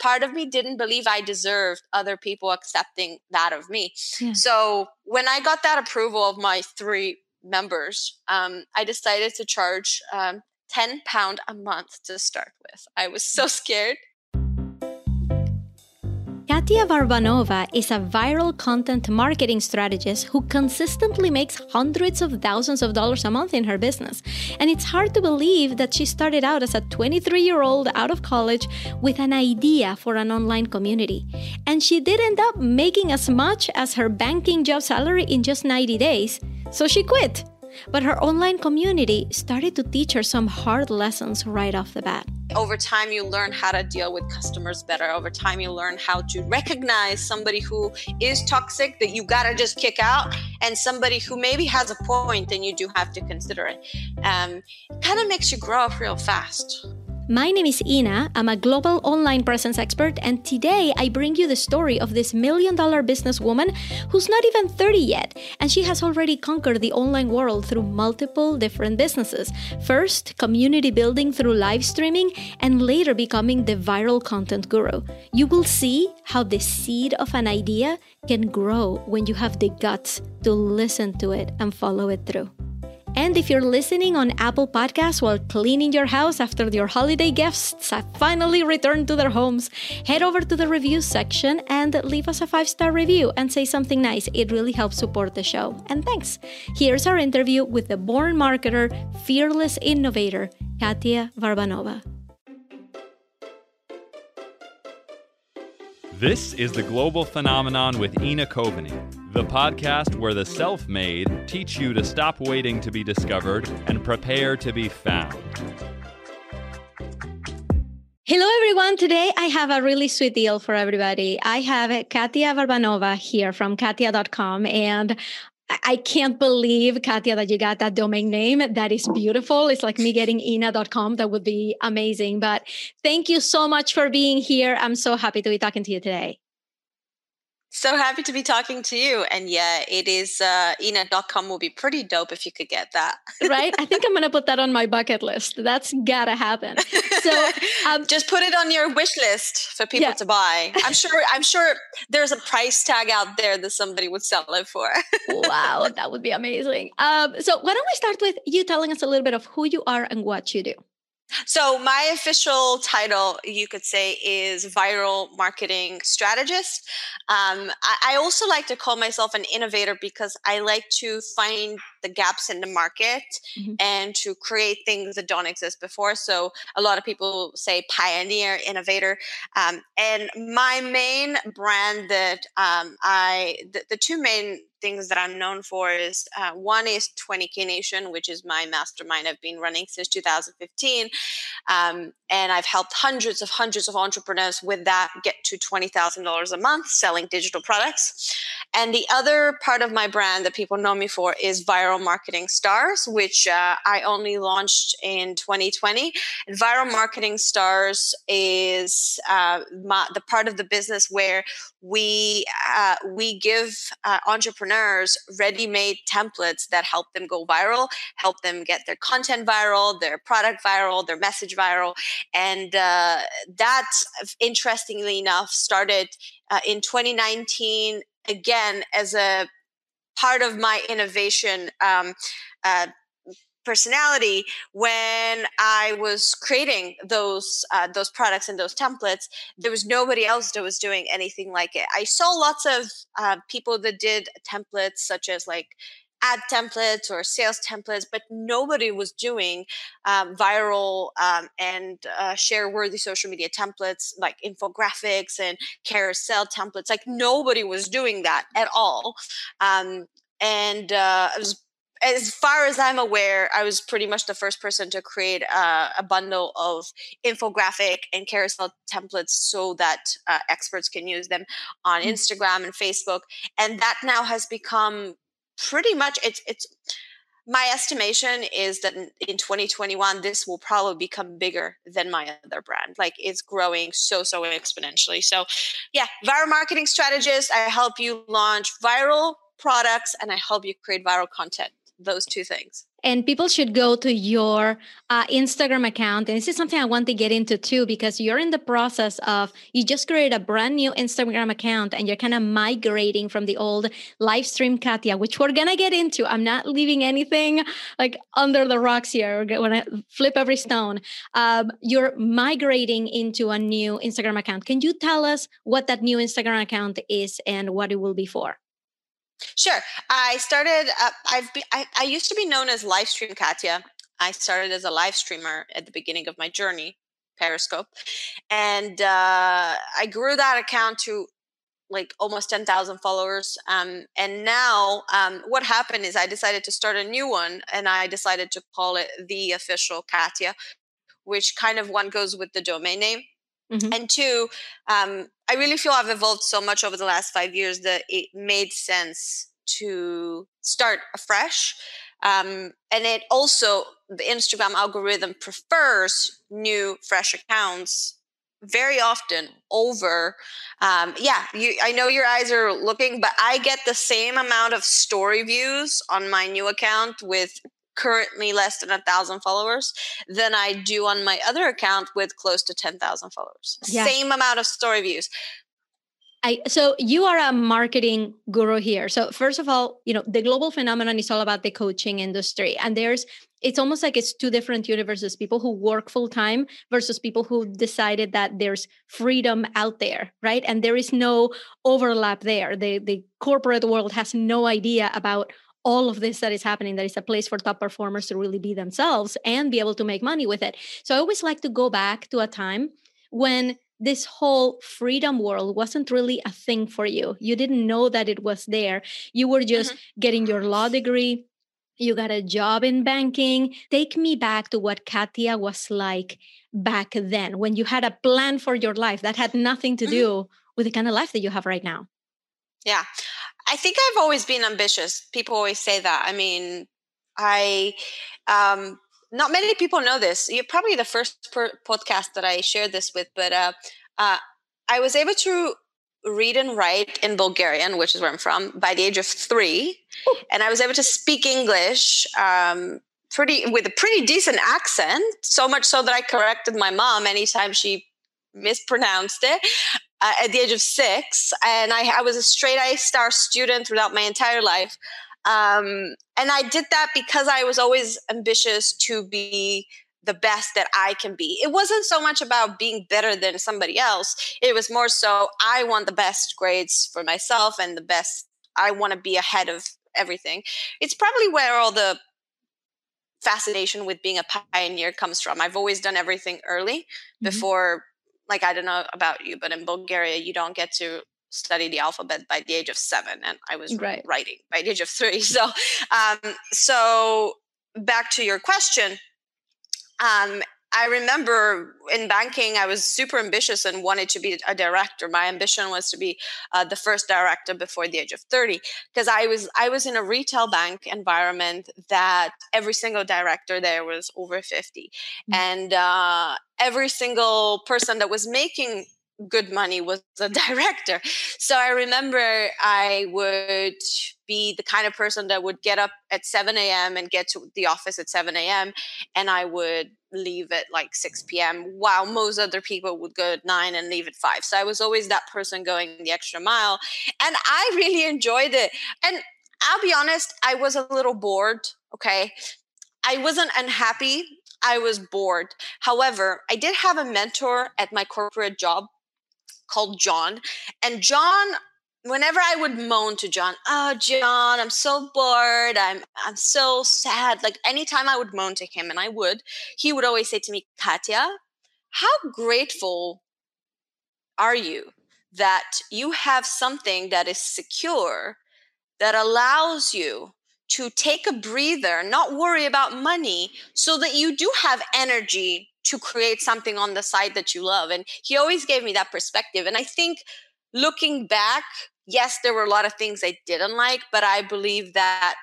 part of me didn't believe I deserved other people accepting that of me. Yeah. So when I got that approval of my three members, um, I decided to charge um, 10 pound a month to start with. I was so scared. Katya Varbanova is a viral content marketing strategist who consistently makes hundreds of thousands of dollars a month in her business. And it's hard to believe that she started out as a 23 year old out of college with an idea for an online community. And she did end up making as much as her banking job salary in just 90 days. So she quit. But her online community started to teach her some hard lessons right off the bat. Over time, you learn how to deal with customers better. Over time, you learn how to recognize somebody who is toxic that you gotta just kick out, and somebody who maybe has a point and you do have to consider it. Um, kind of makes you grow up real fast. My name is Ina. I'm a global online presence expert, and today I bring you the story of this million dollar businesswoman who's not even 30 yet, and she has already conquered the online world through multiple different businesses. First, community building through live streaming, and later becoming the viral content guru. You will see how the seed of an idea can grow when you have the guts to listen to it and follow it through. And if you're listening on Apple Podcasts while cleaning your house after your holiday guests have finally returned to their homes, head over to the review section and leave us a five star review and say something nice. It really helps support the show. And thanks. Here's our interview with the born marketer, fearless innovator, Katya Varbanova. This is the Global Phenomenon with Ina Coveney, the podcast where the self made teach you to stop waiting to be discovered and prepare to be found. Hello, everyone. Today I have a really sweet deal for everybody. I have Katya Varbanova here from katya.com, and I can't believe, Katya, that you got that domain name. That is beautiful. It's like me getting ina.com. That would be amazing. But thank you so much for being here. I'm so happy to be talking to you today. So happy to be talking to you. And yeah, it is uh ina.com will be pretty dope if you could get that. right? I think I'm gonna put that on my bucket list. That's gotta happen. So um, just put it on your wish list for people yeah. to buy. I'm sure I'm sure there's a price tag out there that somebody would sell it for. wow, that would be amazing. Um, so why don't we start with you telling us a little bit of who you are and what you do? So, my official title, you could say, is viral marketing strategist. Um, I, I, also like to call myself an innovator because I like to find the gaps in the market mm-hmm. and to create things that don't exist before. So, a lot of people say pioneer, innovator. Um, and my main brand that um, I, the, the two main things that I'm known for is uh, one is 20K Nation, which is my mastermind I've been running since 2015. Um, and I've helped hundreds of hundreds of entrepreneurs with that get to $20,000 a month selling digital products. And the other part of my brand that people know me for is Viral Marketing Stars, which uh, I only launched in 2020. And Viral Marketing Stars is uh, my, the part of the business where we uh, we give uh, entrepreneurs ready-made templates that help them go viral, help them get their content viral, their product viral, their message viral, and uh, that, interestingly enough, started uh, in 2019 again as a part of my innovation um, uh, personality when I was creating those uh, those products and those templates. There was nobody else that was doing anything like it. I saw lots of uh, people that did templates such as like ad templates or sales templates, but nobody was doing um, viral um, and uh, share worthy social media templates like infographics and carousel templates. Like nobody was doing that at all. Um, and uh, was, as far as I'm aware, I was pretty much the first person to create a, a bundle of infographic and carousel templates so that uh, experts can use them on mm. Instagram and Facebook. And that now has become pretty much it's it's my estimation is that in, 2021 this will probably become bigger than my other brand like it's growing so so exponentially so yeah viral marketing strategist i help you launch viral products and i help you create viral content those two things. And people should go to your uh, instagram account and this is something i want to get into too because you're in the process of you just created a brand new instagram account and you're kind of migrating from the old live stream Katya, which we're gonna get into. I'm not leaving anything like under the rocks here. When i flip every stone. Um, you're migrating into a new instagram account. Can you tell us what that new instagram account is and what it will be for Sure. I started. Uh, I've be, I, I used to be known as Livestream Katya. I started as a live streamer at the beginning of my journey, Periscope, and uh, I grew that account to like almost 10,000 followers. Um, and now, um, what happened is I decided to start a new one, and I decided to call it the official Katya, which kind of one goes with the domain name. Mm-hmm. And two, um, I really feel I've evolved so much over the last five years that it made sense to start afresh. Um, and it also, the Instagram algorithm prefers new, fresh accounts very often over um, yeah you, i know your eyes are looking but i get the same amount of story views on my new account with currently less than a thousand followers than I do on my other account with close to 10,000 followers. Yeah. Same amount of story views. I, so you are a marketing guru here. So first of all, you know, the global phenomenon is all about the coaching industry. And there's it's almost like it's two different universes, people who work full time versus people who decided that there's freedom out there, right? And there is no overlap there. The the corporate world has no idea about all of this that is happening that is a place for top performers to really be themselves and be able to make money with it. So i always like to go back to a time when this whole freedom world wasn't really a thing for you. You didn't know that it was there. You were just mm-hmm. getting your law degree. You got a job in banking. Take me back to what katya was like back then when you had a plan for your life that had nothing to mm-hmm. do with the kind of life that you have right now. Yeah I think I've always been ambitious. People always say that. I mean, I um, not many people know this. You're probably the first per- podcast that I shared this with, but uh, uh, I was able to read and write in Bulgarian, which is where I'm from, by the age of three, Ooh. and I was able to speak English um, pretty with a pretty decent accent. So much so that I corrected my mom anytime she mispronounced it uh, at the age of six, and I, I, was a straight A star student throughout my entire life. Um, and I did that because I was always ambitious to be the best that I can be. It wasn't so much about being better than somebody else. It was more so I want the best grades for myself and the best. I want to be ahead of everything. It's probably where all the fascination with being a pioneer comes from. I've always done everything early mm-hmm. before like I don't know about you, but in Bulgaria, you don't get to study the alphabet by the age of seven, and I was right. writing by the age of three. So, um, so back to your question. Um, I remember in banking, I was super ambitious and wanted to be a director. My ambition was to be uh, the first director before the age of 30 because I was I was in a retail bank environment that every single director there was over 50, mm-hmm. and uh, every single person that was making good money was a director. So I remember I would be the kind of person that would get up at 7 a.m. and get to the office at 7 a.m. and I would leave at like 6 p.m. while most other people would go at 9 and leave at 5. So I was always that person going the extra mile. And I really enjoyed it. And I'll be honest, I was a little bored. Okay. I wasn't unhappy. I was bored. However, I did have a mentor at my corporate job called John. And John, whenever I would moan to John, "Oh, John, I'm so bored. I'm I'm so sad." Like anytime I would moan to him, and I would, he would always say to me, Katya, how grateful are you that you have something that is secure that allows you to take a breather, not worry about money, so that you do have energy to create something on the side that you love. And he always gave me that perspective. And I think looking back, yes, there were a lot of things I didn't like, but I believe that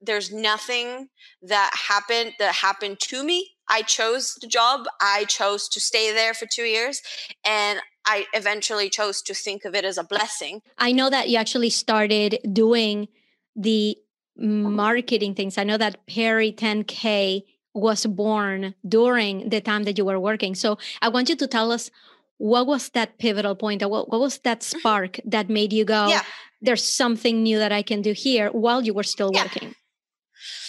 there's nothing that happened that happened to me. I chose the job. I chose to stay there for two years. And I eventually chose to think of it as a blessing. I know that you actually started doing the mm-hmm. marketing things. I know that Perry 10K was born during the time that you were working. So I want you to tell us what was that pivotal point? What, what was that mm-hmm. spark that made you go, yeah. there's something new that I can do here while you were still yeah. working?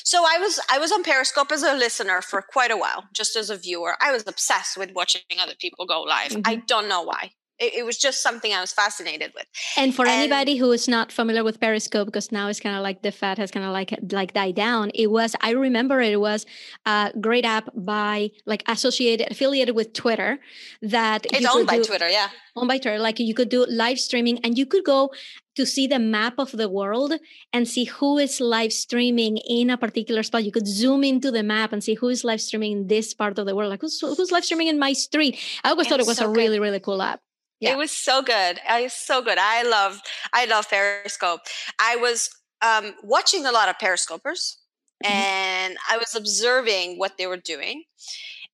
So I was I was on Periscope as a listener for quite a while, just as a viewer. I was obsessed with watching other people go live. Mm-hmm. I don't know why it, it, was just something I was fascinated with. And for and, anybody who is not familiar with Periscope, because now it's kind of like the fat has kind of like like died down. It was I remember it was a great app by like associated affiliated with Twitter that it's owned by do, Twitter, yeah, owned by Twitter. Like you could do live streaming and you could go to see the map of the world and see who is live streaming in a particular spot. You could zoom into the map and see who is live streaming in this part of the world. Like who's, who's live streaming in my street. I always thought it was so a really, really cool app. Yeah. It was so good. It was so good. I love I love Periscope. I was um, watching a lot of Periscopers mm-hmm. and I was observing what they were doing.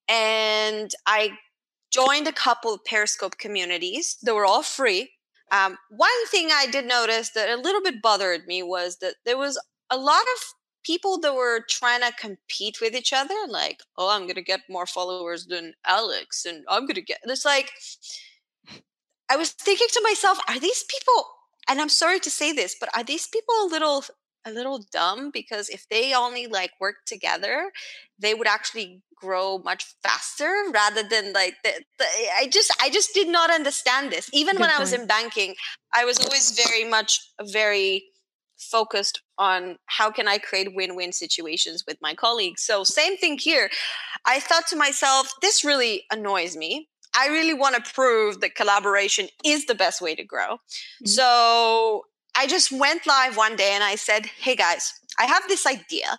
And I joined a couple of Periscope communities. They were all free. Um, one thing I did notice that a little bit bothered me was that there was a lot of people that were trying to compete with each other, like, oh, I'm going to get more followers than Alex, and I'm going to get. It's like, I was thinking to myself, are these people, and I'm sorry to say this, but are these people a little a little dumb? Because if they only like work together they would actually grow much faster rather than like the, the, i just i just did not understand this. Even Good when point. i was in banking i was always very much very focused on how can i create win-win situations with my colleagues. So same thing here. I thought to myself this really annoys me I really want to prove that collaboration is the best way to grow. Mm-hmm. So I just went live one day and I said, Hey guys, I have this idea.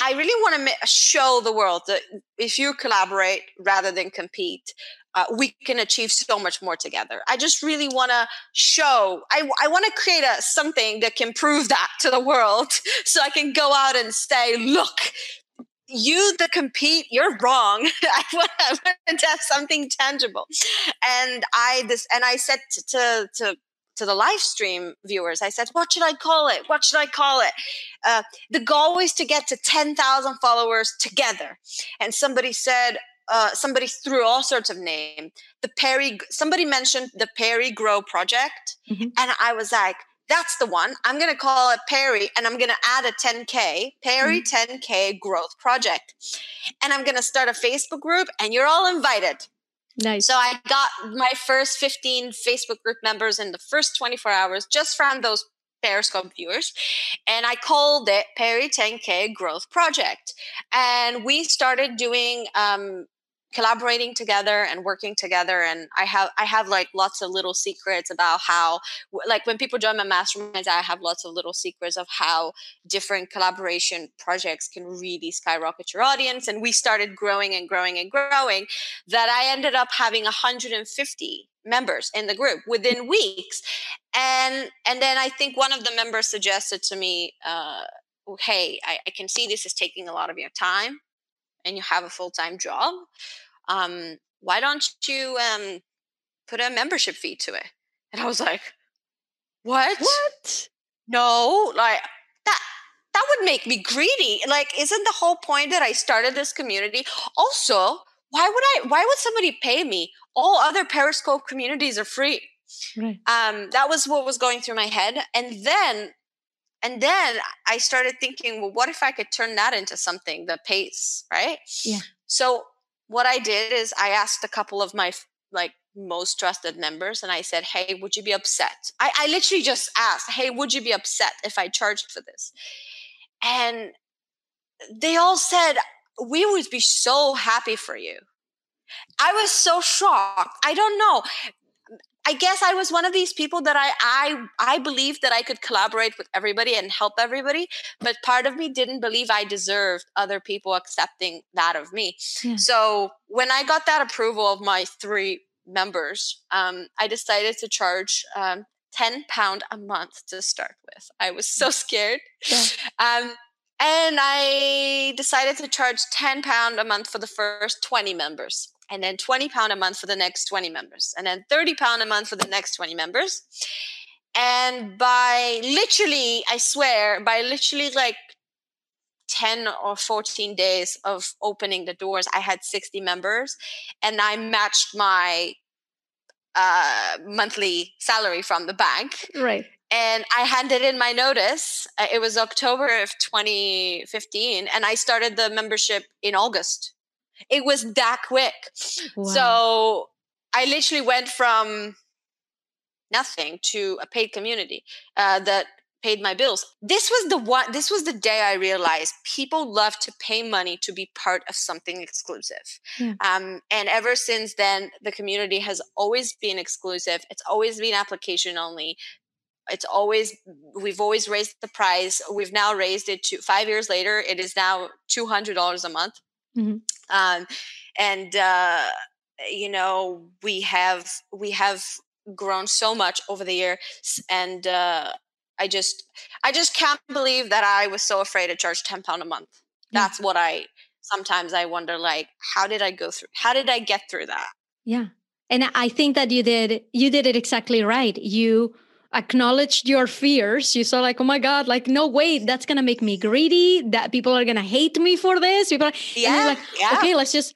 I really want to ma- show the world that if you collaborate rather than compete, uh, we can achieve so much more together. I just really want to show, I, I want to create a, something that can prove that to the world so I can go out and say, look, you the compete you're wrong. I, want, I to have something tangible. And i this and i said to, to, to to the live stream viewers i said what should i call it? What should i call it? Uh, the goal is to get to 10000 followers together. And somebody said uh, somebody threw all sorts of names the perry somebody mentioned the perry grow project mm-hmm. and i was like that's the one. I'm going to call it Perry and I'm going to add a 10K, Perry mm-hmm. 10K growth project. And I'm going to start a Facebook group and you're all invited. Nice. So I got my first 15 Facebook group members in the first 24 hours just from those Periscope viewers. And I called it Perry 10K Growth Project. And we started doing um, collaborating together and working together and i have i have like lots of little secrets about how like when people join my masterminds i have lots of little secrets of how different collaboration projects can really skyrocket your audience and we started growing and growing and growing that i ended up having 150 members in the group within weeks and and then i think one of the members suggested to me uh, hey I, I can see this is taking a lot of your time and you have a full-time job um, why don't you um, put a membership fee to it? And I was like, what? What? No, like that that would make me greedy. Like, isn't the whole point that I started this community? Also, why would I why would somebody pay me? All other Periscope communities are free. Right. Um, that was what was going through my head. And then and then I started thinking, well, what if I could turn that into something that pays, right? Yeah. So what I did is I asked a couple of my like most trusted members and I said, Hey, would you be upset? I, I literally just asked, Hey, would you be upset if I charged for this? And they all said, We would be so happy for you. I was so shocked. I don't know. I guess I was one of these people that I I I believed that I could collaborate with everybody and help everybody, but part of me didn't believe I deserved other people accepting that of me. Yeah. So when I got that approval of my three members, um, I decided to charge um, ten pound a month to start with. I was so scared. Yeah. Um, and I decided to charge 10 pound a month for the first 20 members and then 20 pound a month for the next 20 members and then 30 pound a month for the next 20 members. And by literally i swear by literally like 10 or 14 days of opening the doors i had 60 members and i matched my uh, monthly salary from the bank. Right. And i handed in my notice uh, it was october of 2015 and i started the membership in august it was that quick wow. so i literally went from nothing to a paid community uh, that paid my bills. This was the one this was the day I realized people love to pay money to be part of something exclusive. Yeah. Um, and ever since then the community has always been exclusive. It's always been application only. It's always we've always raised the price. We've now raised it to 5 years later it is now $200 a month. Mm-hmm. Um, and uh, you know we have we have grown so much over the years and uh, i just i just can't believe that i was so afraid to charge 10 pound a month that's yeah. what i sometimes i wonder like how did i go through how did i get through that yeah and i think that you did you did it exactly right you acknowledged your fears you saw like oh my god like no way that's gonna make me greedy that people are gonna hate me for this people are, yeah, like yeah. okay let's just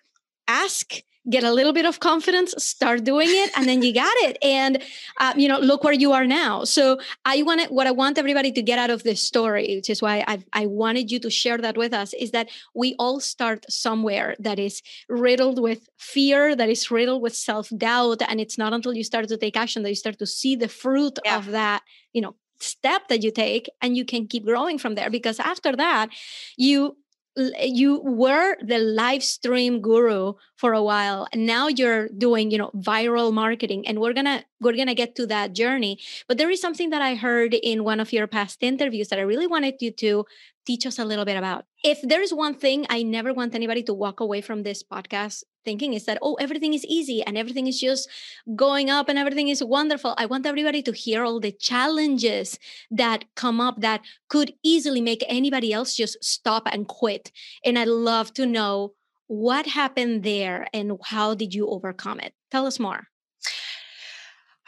ask get a little bit of confidence start doing it and then you got it. And uh, you know look where you are now. So i want what i want everybody to get out of this story which is why i i wanted you to share that with us is that we all start somewhere that is riddled with fear that is riddled with self-doubt and it's not until you start to take action that you start to see the fruit yeah. of that you know step that you take and you can keep growing from there. Because after that you Eh, you were the live stream guru for a while and now you're doing you know viral marketing and we're gonna we're gonna get to that journey but there is something that i heard in one of your past interviews that i really wanted you to teach us a little bit about. If there's one thing I never want anybody to walk away from this podcast thinking is that, oh, everything is easy and everything is just going up and everything is wonderful. I want everybody to hear all the challenges that come up that could easily make anybody else just stop and quit. And I'd love to know what happened there and how did you overcome it? Tell us more.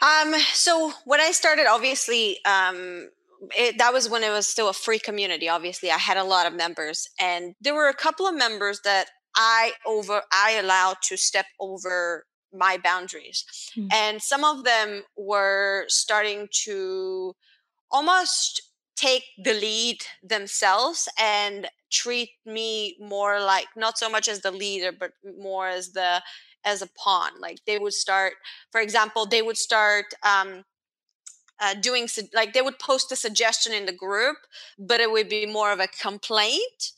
Um, so when I started, obviously, um, it, that was when it was still a free community obviously i had a lot of members and there were a couple of members that i over i allowed to step over my boundaries mm. and some of them were starting to almost take the lead themselves and treat me more like not so much as the leader but more as the as a pawn like they would start for example they would start um, uh, doing like they would post a suggestion in the group, but it would be more of a complaint.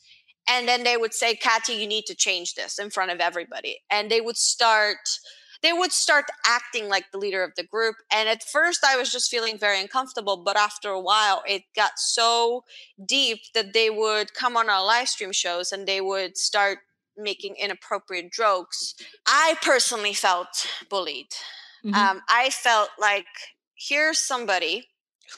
And then they would say, Katy, you need to change this in front of everybody. And they would start they would start acting like the leader of the group. And at first, I was just feeling very uncomfortable. But after a while, it got so deep that they would come on our live stream shows and they would start making inappropriate jokes. I personally felt bullied. Mm-hmm. Um, I felt like here's somebody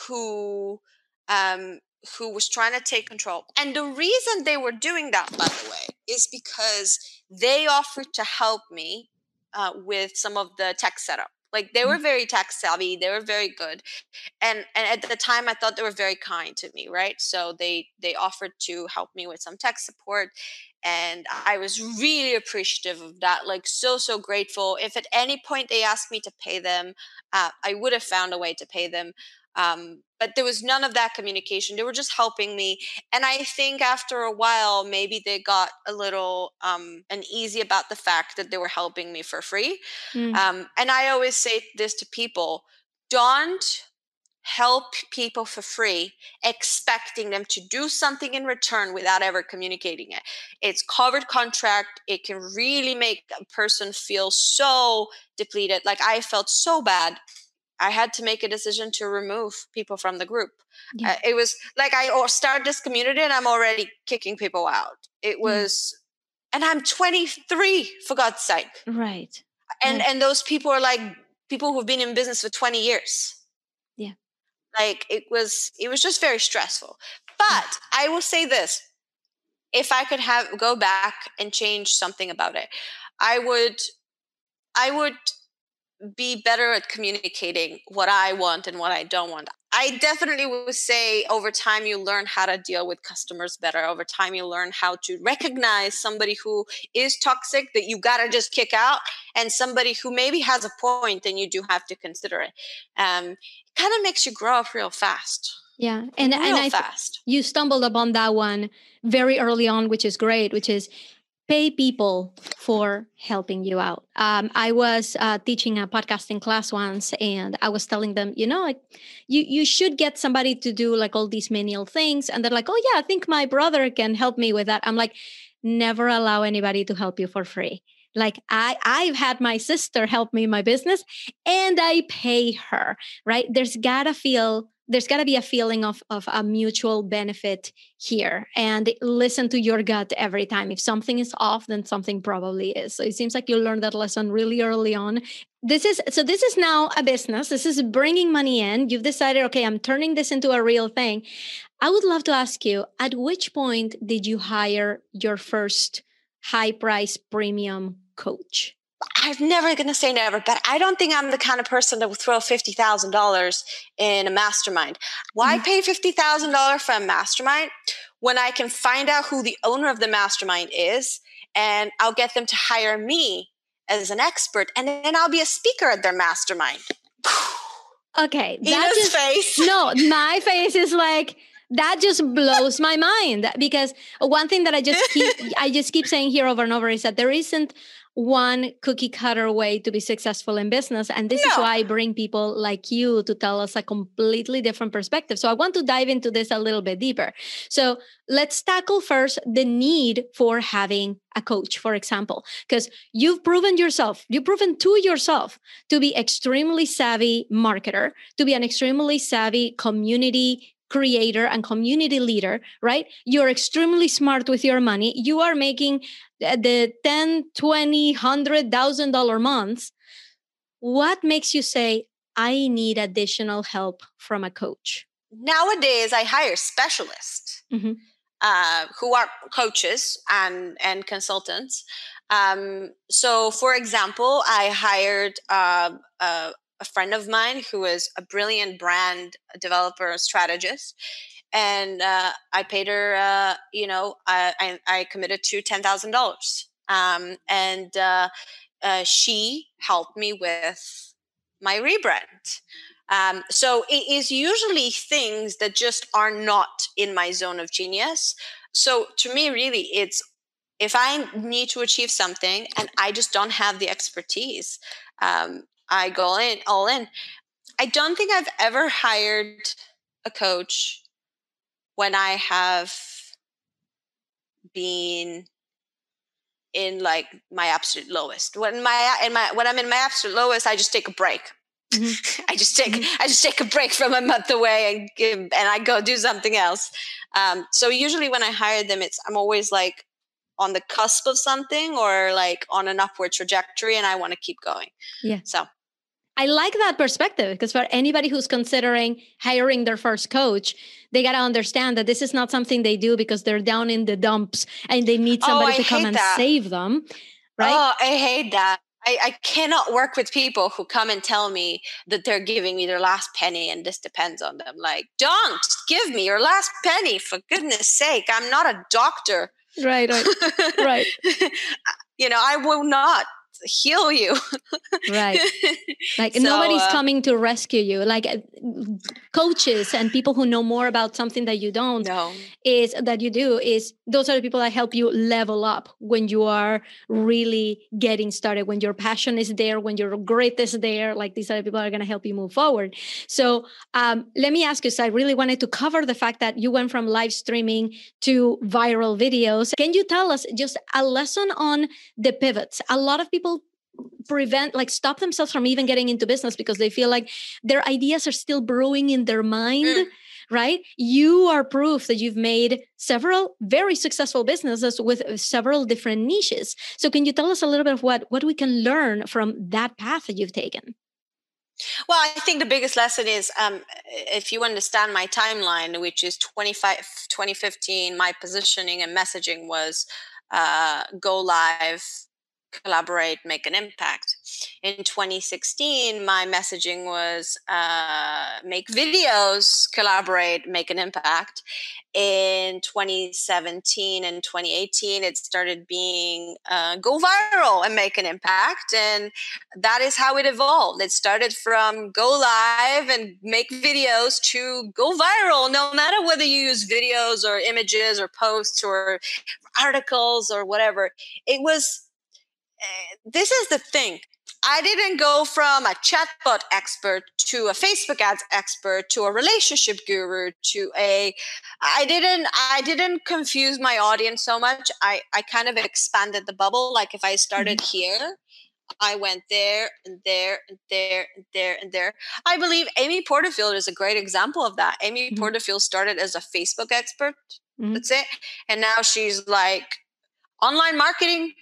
who um, who was trying to take control. And the reason they were doing that, by the way, is because they offered to help me uh, with some of the tech setup. Like they were mm. very tech savvy, they were very good, and and at the time I thought they were very kind to me, right? So they they offered to help me with some tech support, and I was really appreciative of that. Like so so grateful. If at any point they asked me to pay them, uh, I would have found a way to pay them. Um, but there was none of that communication. They were just helping me. And I think after a while, maybe they got a little um, uneasy about the fact that they were helping me for free. Mm. Um, and I always say this to people don't help people for free, expecting them to do something in return without ever communicating it. It's covered contract. It can really make a person feel so depleted. Like I felt so bad I had to make a decision to remove people from the group. Yeah. Uh, it was like I started this community and I'm already kicking people out. It was, mm. and I'm 23 for God's sake. Right. And and those people are like people who've been in business for 20 years. Yeah. Like it was, it was just very stressful. But I will say this: if I could have go back and change something about it, I would, I would be better at communicating what I want and what I don't want. I definitely would say over time you learn how to deal with customers better. Over time you learn how to recognize somebody who is toxic that you got to just kick out and somebody who maybe has a point and you do have to consider it. Um, it kind of makes you grow up real fast. Yeah. And, real and I, fast. you stumbled upon that one very early on, which is great, which is pay people for helping you out. Um, I was uh, teaching a podcasting class once, and I was telling them, you know, like you you should get somebody to do like all these menial things, and they're like, oh yeah, I think my brother can help me with that. I'm like, never allow anybody to help you for free. Like I I've had my sister help me in my business, and I pay her. Right? There's gotta feel there's got to be a feeling of, of a mutual benefit here and listen to your gut every time. If something is off then something probably is. So it seems like you learned that lesson really early on. This is so this is now a business. This is bringing money in. You've decided okay i'm turning this into a real thing. I would love to ask you at which point did you hire your first high price premium coach I'm never going to say never, but I don't think I'm the kind of person that will throw $50,000 in a mastermind. Why mm-hmm. pay $50,000 for a mastermind when I can find out who the owner of the mastermind is and I'll get them to hire me as an expert and then I'll be a speaker at their mastermind. Okay. That just, face. No, my face is like, that just blows my mind because one thing that I just keep I just keep saying here over and over is that there isn't one cookie cutter way to be successful in business. And this no. is why I bring people like you to tell us a completely different perspective. So I want to dive into this a little bit deeper. So let's tackle first the need for having a coach, for example, because you've proven yourself, you've proven to yourself to be extremely savvy marketer, to be an extremely savvy community creator and community leader, right? You're extremely smart with your money. You are making the 10, 20, 100,000 dollar months. What makes you say, I need additional help from a coach? Nowadays, I hire specialists mm-hmm. uh, who are coaches and, and consultants. Um, so, for example, I hired uh, uh, a friend of mine who is a brilliant brand developer strategist and uh, i paid her uh, you know I, I, I, committed to $10000 um, and uh, uh, she helped me with my rebrand um, so it is usually things that just are not in my zone of genius so to me really it's if i need to achieve something and i just don't have the expertise um, I go in all in. I don't think I've ever hired a coach when I have been in like my absolute lowest. When my in my when I'm in my absolute lowest, I just take a break. Mm-hmm. I just take mm-hmm. I just take a break from a month away and give, and I go do something else. Um, so usually when I hire them, it's I'm always like on the cusp of something or like on an upward trajectory, and I want to keep going. Yeah. So I like that perspective because for anybody who's considering hiring their first coach, they got to understand that this is not something they do because they're down in the dumps and they need oh, somebody oh, to come and that. save them. Right? Oh, I hate that. I, I, cannot work with people who come and tell me that they're giving me their last penny and this depends on them. Like, don't give me your last penny for goodness sake. I'm not a doctor. Right, right, right. you know, I will not heal you. Right. Like so, nobody's uh, coming to rescue you. Like uh, coaches and people who know more about something that you don't no. is that you do is those are the people that help you level up when you are really getting started when your passion is there when your grit is there like these are the people that are going to help you move forward. So um, let me ask you so i really wanted to cover the fact that you went from live streaming to viral videos. Can you tell us just a lesson on the pivots? A lot of people prevent like stop themselves from even getting into business because they feel like their ideas are still brewing in their mind mm. right? You are proof that you've made several very successful businesses with several different niches. So can you tell us a little bit of what what we can learn from that path that you've taken? Well, I think the biggest lesson is um, if you understand my timeline, which is 25, 2015, my positioning and messaging was uh, go live collaborate, make an impact. In 2016, my messaging was uh, make videos, collaborate, make an impact. In 2017 and 2018, it started being uh, go viral and make an impact. And that is how it evolved. It started from go live and make videos to go viral, no matter whether you use videos or images or posts or articles or whatever. It was, this is the thing. I didn't go from a chatbot expert to a Facebook ads expert to a relationship guru to a I didn't I didn't confuse my audience so much. I I kind of expanded the bubble like if I started mm-hmm. here I went there and there and there and there and there. I believe Amy Porterfield is a great example of that. Amy mm-hmm. Porterfield started as a Facebook expert. Mm-hmm. That's it. And now she's like online marketing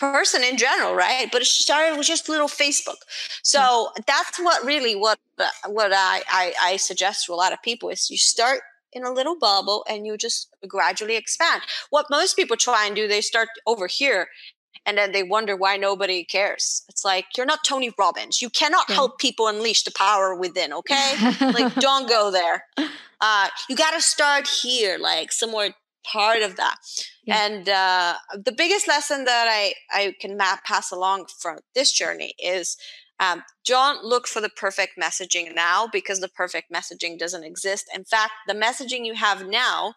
person in general, right? But it started with just little Facebook. So mm-hmm. that's what really what what I, I I suggest to a lot of people is you start in a little bubble and you just gradually expand. What most people try and do, they start over here and then they wonder why nobody cares. It's like you're not Tony Robbins. You cannot yeah. help people unleash the power within. Okay, like don't go there. Uh, you got to start here, like somewhere part of that. Yeah. And uh, the biggest lesson that I I can map pass along from this journey is. Um, don't look for the perfect messaging now because the perfect messaging doesn't exist. In fact, the messaging you have now,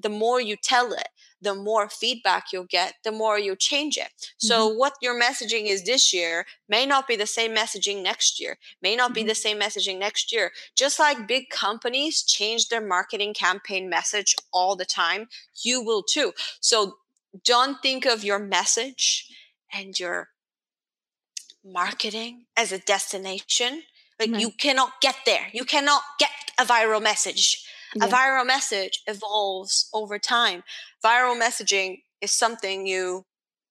the more you tell it, the more feedback you'll get, the more you change it. So mm-hmm. what your messaging is this year may not be the same messaging next year, may not mm-hmm. be the same messaging next year. Just like big companies change their marketing campaign message all the time, you will too. So don't think of your message and your marketing as a destination. Like you cannot get there. You cannot get a viral message yeah. A viral message evolves over time. Viral messaging is something you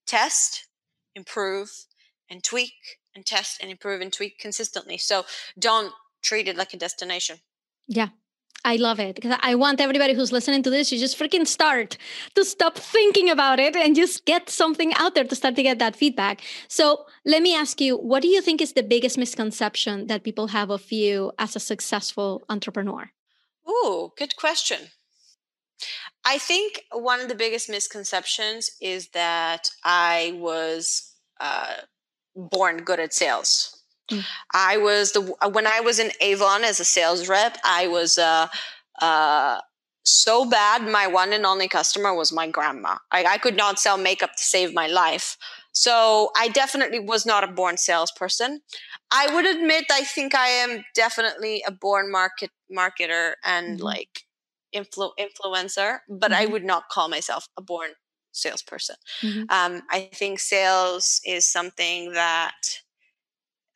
test, improve, and tweak, and test and improve and tweak consistently. So don't treat it like a destination. Yeah. I love it because I want everybody who's listening to this to just freaking start to stop thinking about it and just get something out there to start to get that feedback. So, let me ask you, what do you think is the biggest misconception that people have of you as a successful entrepreneur? Oh, good question. I think one of the biggest misconceptions is that I was uh, born good at sales. Mm. I was the when I was in Avon as a sales rep, I was uh, uh, so bad. My one and only customer was my grandma. I, I could not sell makeup to save my life. So I definitely was not a born salesperson. I would admit I think I am definitely a born market marketer and mm-hmm. like influ- influencer, but mm-hmm. I would not call myself a born salesperson. Mm-hmm. Um, I think sales is something that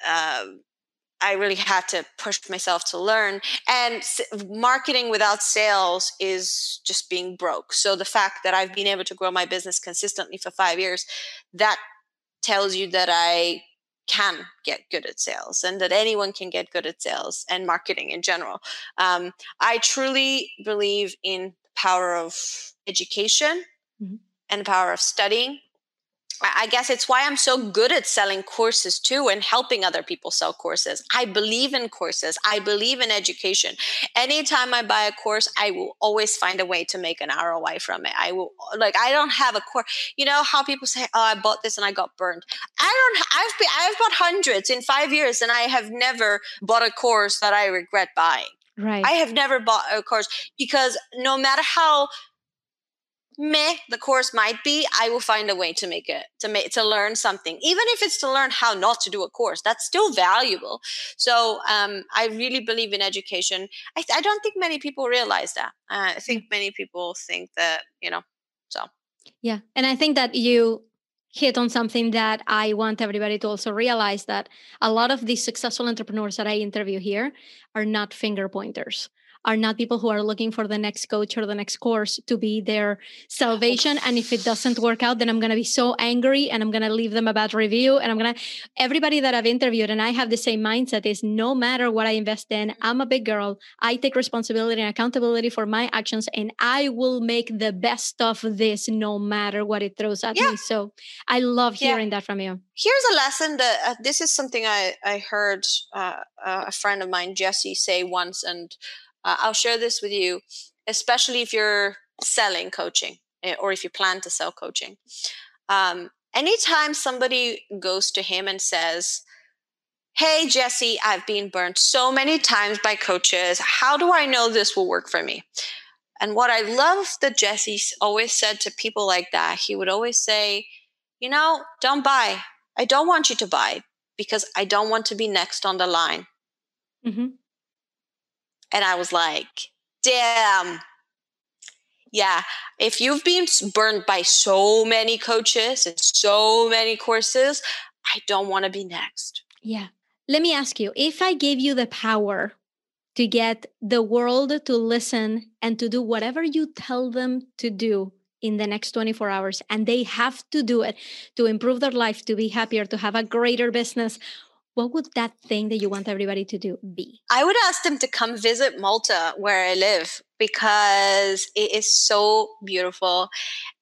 uh, I really had to push myself to learn. And marketing without sales is just being broke. So the fact that I've been able to grow my business consistently for five years, that tells you that I can get good at sales and that anyone can get good at sales and marketing in general. Um, I truly believe in the power of education mm-hmm. and the power of studying I guess it's why I'm so good at selling courses too and helping other people sell courses. I believe in courses. I believe in education. Anytime I buy a course, I will always find a way to make an ROI from it. I will like I don't have a course. You know how people say, "Oh, I bought this and I got burned." I don't I've been, I've bought hundreds in 5 years and I have never bought a course that I regret buying. Right. I have never bought a course because no matter how meh the course might be i will find a way to make it to make to learn something. Even if it's to learn how not to do a course that's still valuable. So um, i really believe in education. I, I, don't think many people realize that. Uh, i think many people think that you know so. Yeah and i think that you hit on something that i want everybody to also realize that a lot of these successful entrepreneurs that i interview here are not finger pointers are not people who are looking for the next coach or the next course to be their salvation. And if it doesn't work out, then I'm going to be so angry and I'm going to leave them a bad review. And I'm going to, everybody that I've interviewed, and I have the same mindset is no matter what I invest in, I'm a big girl. I take responsibility and accountability for my actions and I will make the best of this no matter what it throws at yeah. me. So I love hearing yeah. that from you. Here's a lesson that uh, this is something I, I heard uh, a friend of mine, Jesse, say once, and uh, I'll share this with you, especially if you're selling coaching eh, or if you plan to sell coaching. Um, anytime somebody goes to him and says, Hey, Jesse, I've been burned so many times by coaches. How do I know this will work for me? And what I love that Jesse always said to people like that, he would always say, You know, don't buy. I don't want you to buy because I don't want to be next on the line. Mm-hmm. And I was like, damn. Yeah, if you've been burned by so many coaches and so many courses, I don't want to be next. Yeah. Let me ask you if I gave you the power to get the world to listen and to do whatever you tell them to do in the next 24 hours, and they have to do it to improve their life, to be happier, to have a greater business, what would that thing that you want everybody to do be? I would ask them to come visit Malta, where I live, because it is so beautiful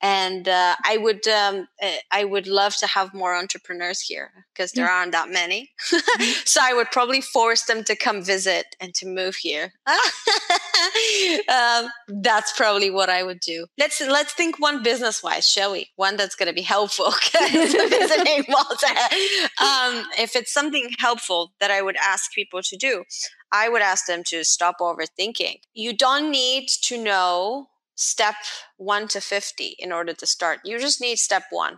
and uh, i would um, eh, i would love to have more entrepreneurs here because there aren't that many. Mm-hmm. so i would probably force them to come visit and to move here. Um, that's probably what i would do. Let's let's think one business wise shall we? One that's going to be helpful visiting malta um, if it's something helpful that i would ask people to do I would ask them to stop overthinking. You don't need to know step one to 50 in order to start. You just need step one.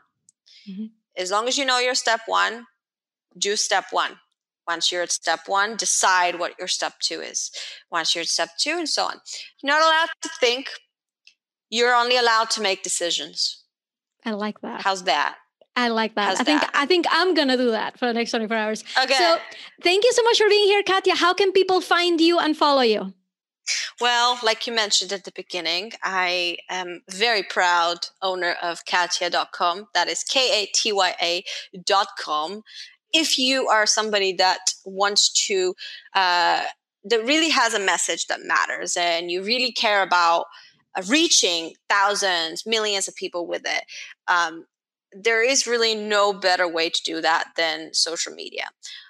Mm-hmm. As long as you know your step one, do step one. Once you're at step one, decide what your step two is. Once you're at step two, and so on. You're not allowed to think. You're only allowed to make decisions. I like that. How's that? I like that. How's I think that? I think I'm gonna do that for the next 24 hours. Okay. So thank you so much for being here, Katya. How can people find you and follow you? Well, like you mentioned at the beginning, I am very proud owner of Katya.com. That is K A T Y A.com. If you are somebody that wants to, uh, that really has a message that matters and you really care about reaching thousands, millions of people with it, um, there is really no better way to do that than social media.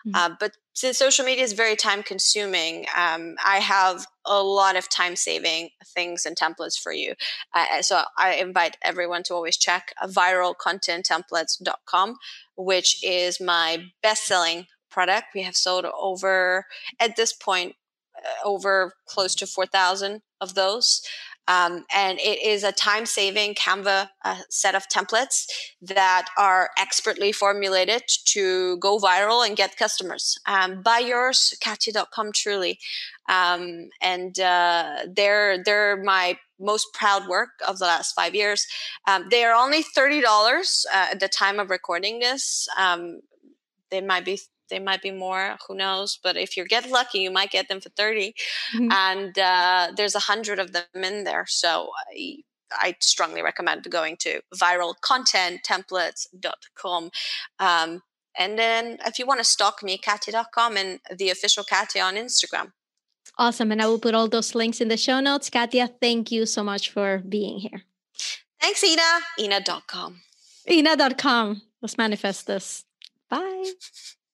Mm-hmm. Uh, but since social media is very time consuming, um, I have a lot of time saving things and templates for you. Uh, so I invite everyone to always check viralcontenttemplates.com, which is my best selling product. We have sold over, at this point, uh, over close to 4,000 of those. Um, and it is a time saving Canva uh, set of templates that are expertly formulated to go viral and get customers. Um, buy yours, Katya.com truly. Um, and uh, they're, they're my most proud work of the last five years. Um, they are only $30 uh, at the time of recording this. Um, they might be they might be more who knows but if you get lucky you might get them for 30 mm-hmm. and uh, there's a hundred of them in there so I, I strongly recommend going to viralcontenttemplates.com um, and then if you want to stalk me katya.com and the official katya on instagram. Awesome and i will put all those links in the show notes. Katya thank you so much for being here. Thanks ina. Ina.com ina.com let's manifest this bye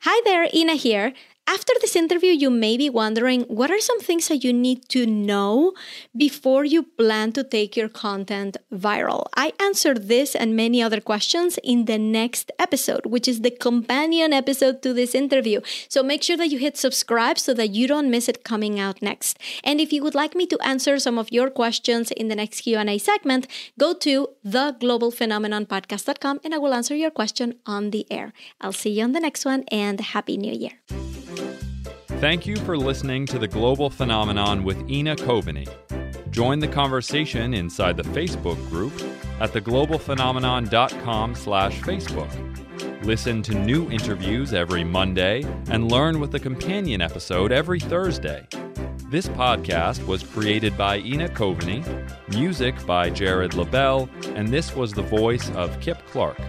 Hi there, Ina here. After this interview, you may be wondering what are some things that you need to know before you plan to take your content viral? I answered this and many other questions in the next episode, which is the companion episode to this interview. So make sure that you hit subscribe so that you don't miss it coming out next. And if you would like me to answer some of your questions in the next Q&A segment, go to theglobalphenomenonpodcast.com and I will answer your question on the air. I'll see you on the next one and happy new year. Thank you for listening to The Global Phenomenon with Ina Coveney. Join the conversation inside the Facebook group at theglobalphenomenon.com slash Facebook. Listen to new interviews every Monday and learn with a companion episode every Thursday. This podcast was created by Ina Coveney, music by Jared Lebel, and this was the voice of Kip Clark.